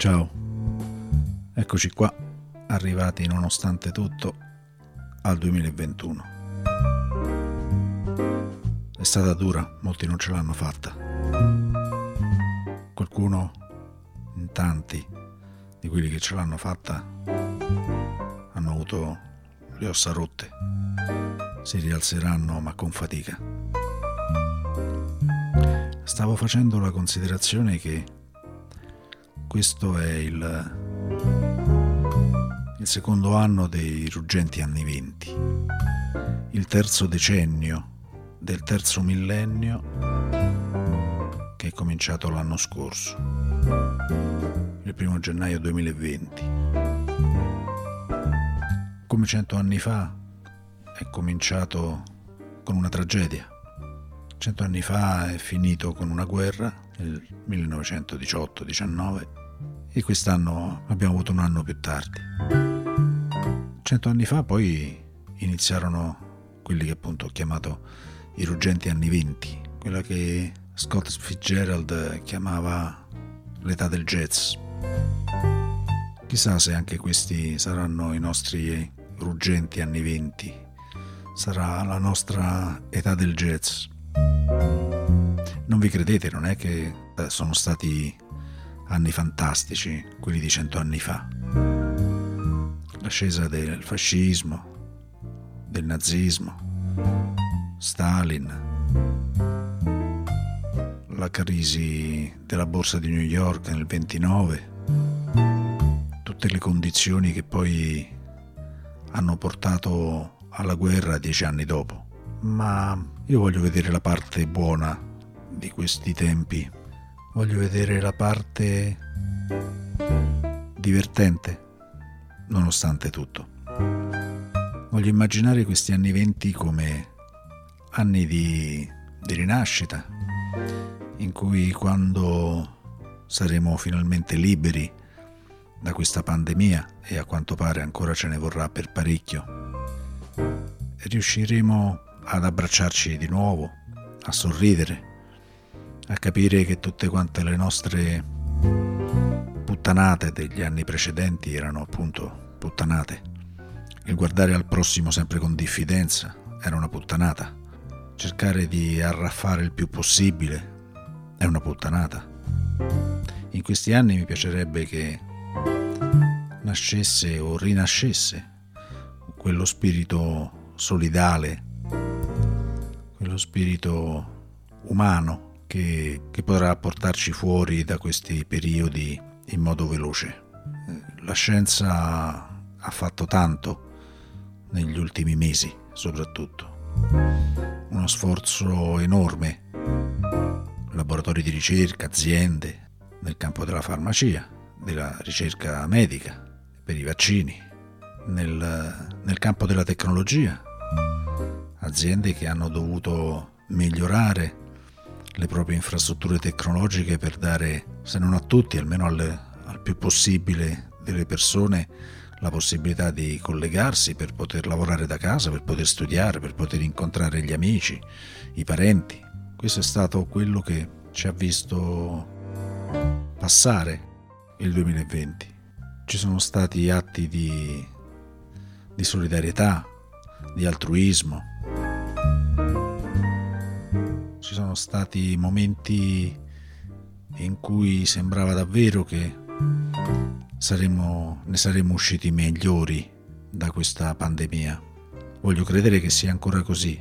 Ciao, eccoci qua, arrivati nonostante tutto al 2021. È stata dura, molti non ce l'hanno fatta. Qualcuno, in tanti di quelli che ce l'hanno fatta, hanno avuto le ossa rotte. Si rialzeranno ma con fatica. Stavo facendo la considerazione che questo è il, il secondo anno dei ruggenti anni venti, il terzo decennio del terzo millennio che è cominciato l'anno scorso, il primo gennaio 2020. Come cento anni fa è cominciato con una tragedia. Cento anni fa è finito con una guerra, nel 1918-19, e quest'anno abbiamo avuto un anno più tardi. Cento anni fa poi iniziarono quelli che appunto ho chiamato i ruggenti anni venti, quella che Scott Fitzgerald chiamava l'età del jazz. Chissà se anche questi saranno i nostri ruggenti anni venti, sarà la nostra età del jazz. Non vi credete, non è che sono stati anni fantastici, quelli di cento anni fa. L'ascesa del fascismo, del nazismo, Stalin, la crisi della borsa di New York nel 29, tutte le condizioni che poi hanno portato alla guerra dieci anni dopo. Ma io voglio vedere la parte buona di questi tempi voglio vedere la parte divertente, nonostante tutto. Voglio immaginare questi anni venti come anni di, di rinascita, in cui quando saremo finalmente liberi da questa pandemia, e a quanto pare ancora ce ne vorrà per parecchio, riusciremo ad abbracciarci di nuovo, a sorridere, a capire che tutte quante le nostre puttanate degli anni precedenti erano appunto puttanate. Il guardare al prossimo sempre con diffidenza era una puttanata. Cercare di arraffare il più possibile è una puttanata. In questi anni mi piacerebbe che nascesse o rinascesse quello spirito solidale, quello spirito umano che, che potrà portarci fuori da questi periodi in modo veloce. La scienza ha fatto tanto negli ultimi mesi, soprattutto. Uno sforzo enorme. Laboratori di ricerca, aziende nel campo della farmacia, della ricerca medica, per i vaccini, nel, nel campo della tecnologia, aziende che hanno dovuto migliorare le proprie infrastrutture tecnologiche per dare, se non a tutti, almeno alle, al più possibile delle persone, la possibilità di collegarsi per poter lavorare da casa, per poter studiare, per poter incontrare gli amici, i parenti. Questo è stato quello che ci ha visto passare il 2020. Ci sono stati atti di, di solidarietà, di altruismo, ci sono stati momenti in cui sembrava davvero che saremmo, ne saremmo usciti migliori da questa pandemia. Voglio credere che sia ancora così.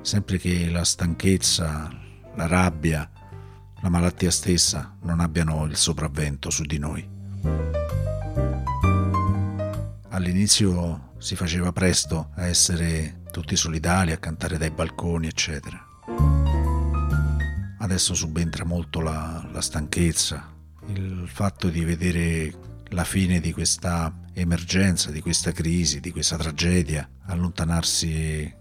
Sempre che la stanchezza, la rabbia, la malattia stessa non abbiano il sopravvento su di noi. All'inizio si faceva presto a essere tutti solidali, a cantare dai balconi, eccetera. Adesso subentra molto la, la stanchezza, il fatto di vedere la fine di questa emergenza, di questa crisi, di questa tragedia, allontanarsi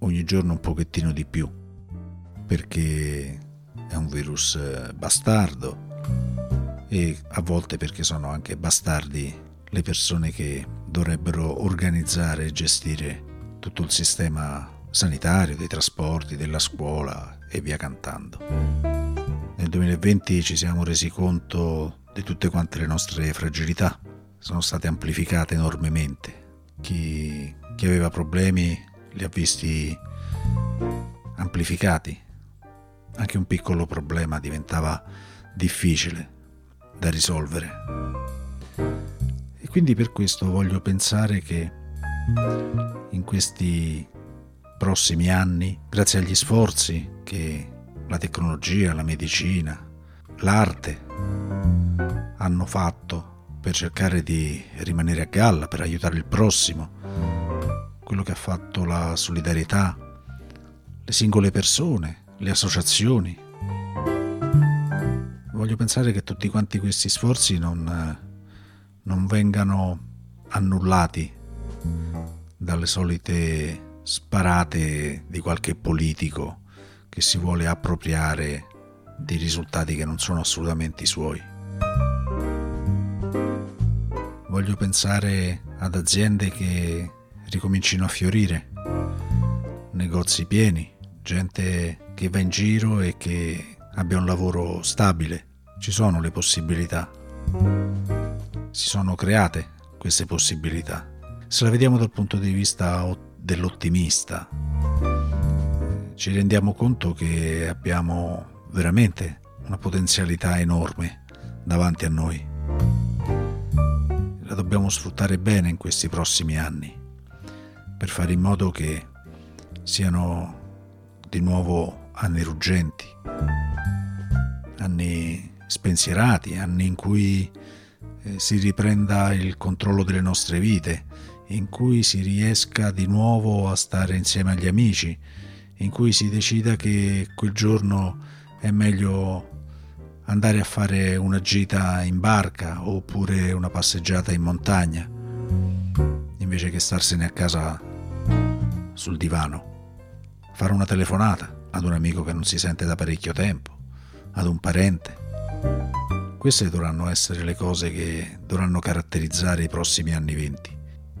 ogni giorno un pochettino di più, perché è un virus eh, bastardo e a volte perché sono anche bastardi le persone che dovrebbero organizzare e gestire tutto il sistema sanitario, dei trasporti, della scuola e via cantando. Nel 2020 ci siamo resi conto di tutte quante le nostre fragilità, sono state amplificate enormemente. Chi, chi aveva problemi li ha visti amplificati. Anche un piccolo problema diventava difficile da risolvere. E quindi per questo voglio pensare che in questi prossimi anni, grazie agli sforzi che la tecnologia, la medicina, l'arte hanno fatto per cercare di rimanere a galla, per aiutare il prossimo, quello che ha fatto la solidarietà, le singole persone, le associazioni. Voglio pensare che tutti quanti questi sforzi non, non vengano annullati dalle solite sparate di qualche politico che si vuole appropriare di risultati che non sono assolutamente i suoi. Voglio pensare ad aziende che ricomincino a fiorire, negozi pieni, gente che va in giro e che abbia un lavoro stabile. Ci sono le possibilità. Si sono create queste possibilità. Se la vediamo dal punto di vista dell'ottimista, ci rendiamo conto che abbiamo veramente una potenzialità enorme davanti a noi. La dobbiamo sfruttare bene in questi prossimi anni per fare in modo che siano di nuovo anni ruggenti, anni spensierati, anni in cui eh, si riprenda il controllo delle nostre vite, in cui si riesca di nuovo a stare insieme agli amici, in cui si decida che quel giorno è meglio andare a fare una gita in barca oppure una passeggiata in montagna, invece che starsene a casa sul divano, fare una telefonata ad un amico che non si sente da parecchio tempo, ad un parente. Queste dovranno essere le cose che dovranno caratterizzare i prossimi anni venti.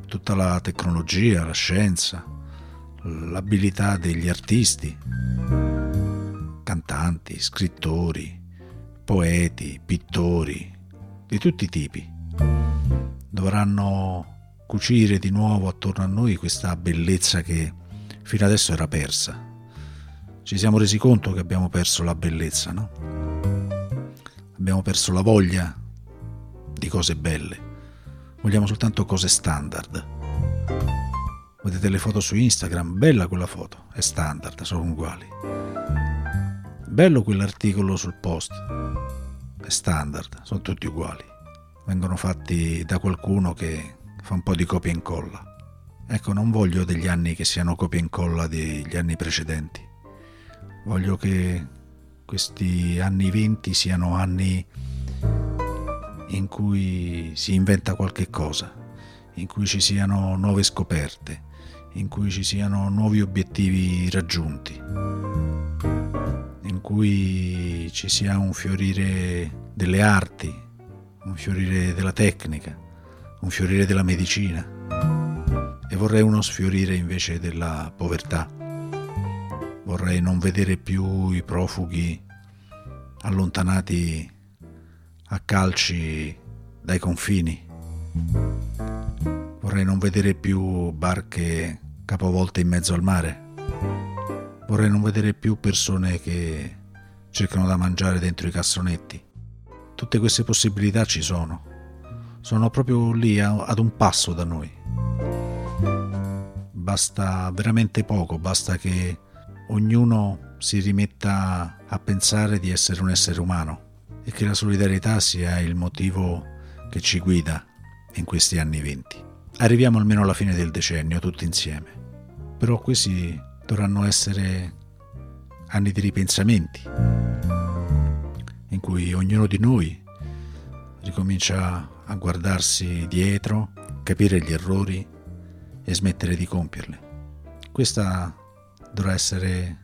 Tutta la tecnologia, la scienza, l'abilità degli artisti, cantanti, scrittori, poeti, pittori, di tutti i tipi. Dovranno cucire di nuovo attorno a noi questa bellezza che fino adesso era persa. Ci siamo resi conto che abbiamo perso la bellezza, no? Abbiamo perso la voglia di cose belle. Vogliamo soltanto cose standard Vedete le foto su Instagram, bella quella foto, è standard, sono uguali. Bello quell'articolo sul post, è standard, sono tutti uguali. Vengono fatti da qualcuno che fa un po' di copia e incolla. Ecco, non voglio degli anni che siano copia e incolla degli anni precedenti. Voglio che questi anni 20 siano anni in cui si inventa qualche cosa, in cui ci siano nuove scoperte, in cui ci siano nuovi obiettivi raggiunti, in cui ci sia un fiorire delle arti, un fiorire della tecnica, un fiorire della medicina e vorrei uno sfiorire invece della povertà. Vorrei non vedere più i profughi allontanati a calci dai confini. Vorrei non vedere più barche capovolte in mezzo al mare. Vorrei non vedere più persone che cercano da mangiare dentro i cassonetti. Tutte queste possibilità ci sono. Sono proprio lì ad un passo da noi. Basta veramente poco, basta che ognuno si rimetta a pensare di essere un essere umano e che la solidarietà sia il motivo che ci guida in questi anni venti. Arriviamo almeno alla fine del decennio tutti insieme però questi dovranno essere anni di ripensamenti, in cui ognuno di noi ricomincia a guardarsi dietro, capire gli errori e smettere di compierli. Questa dovrà essere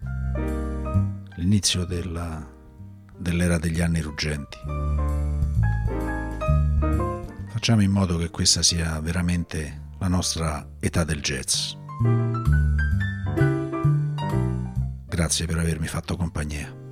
l'inizio della, dell'era degli anni ruggenti. Facciamo in modo che questa sia veramente la nostra età del jazz. Grazie per avermi fatto compagnia.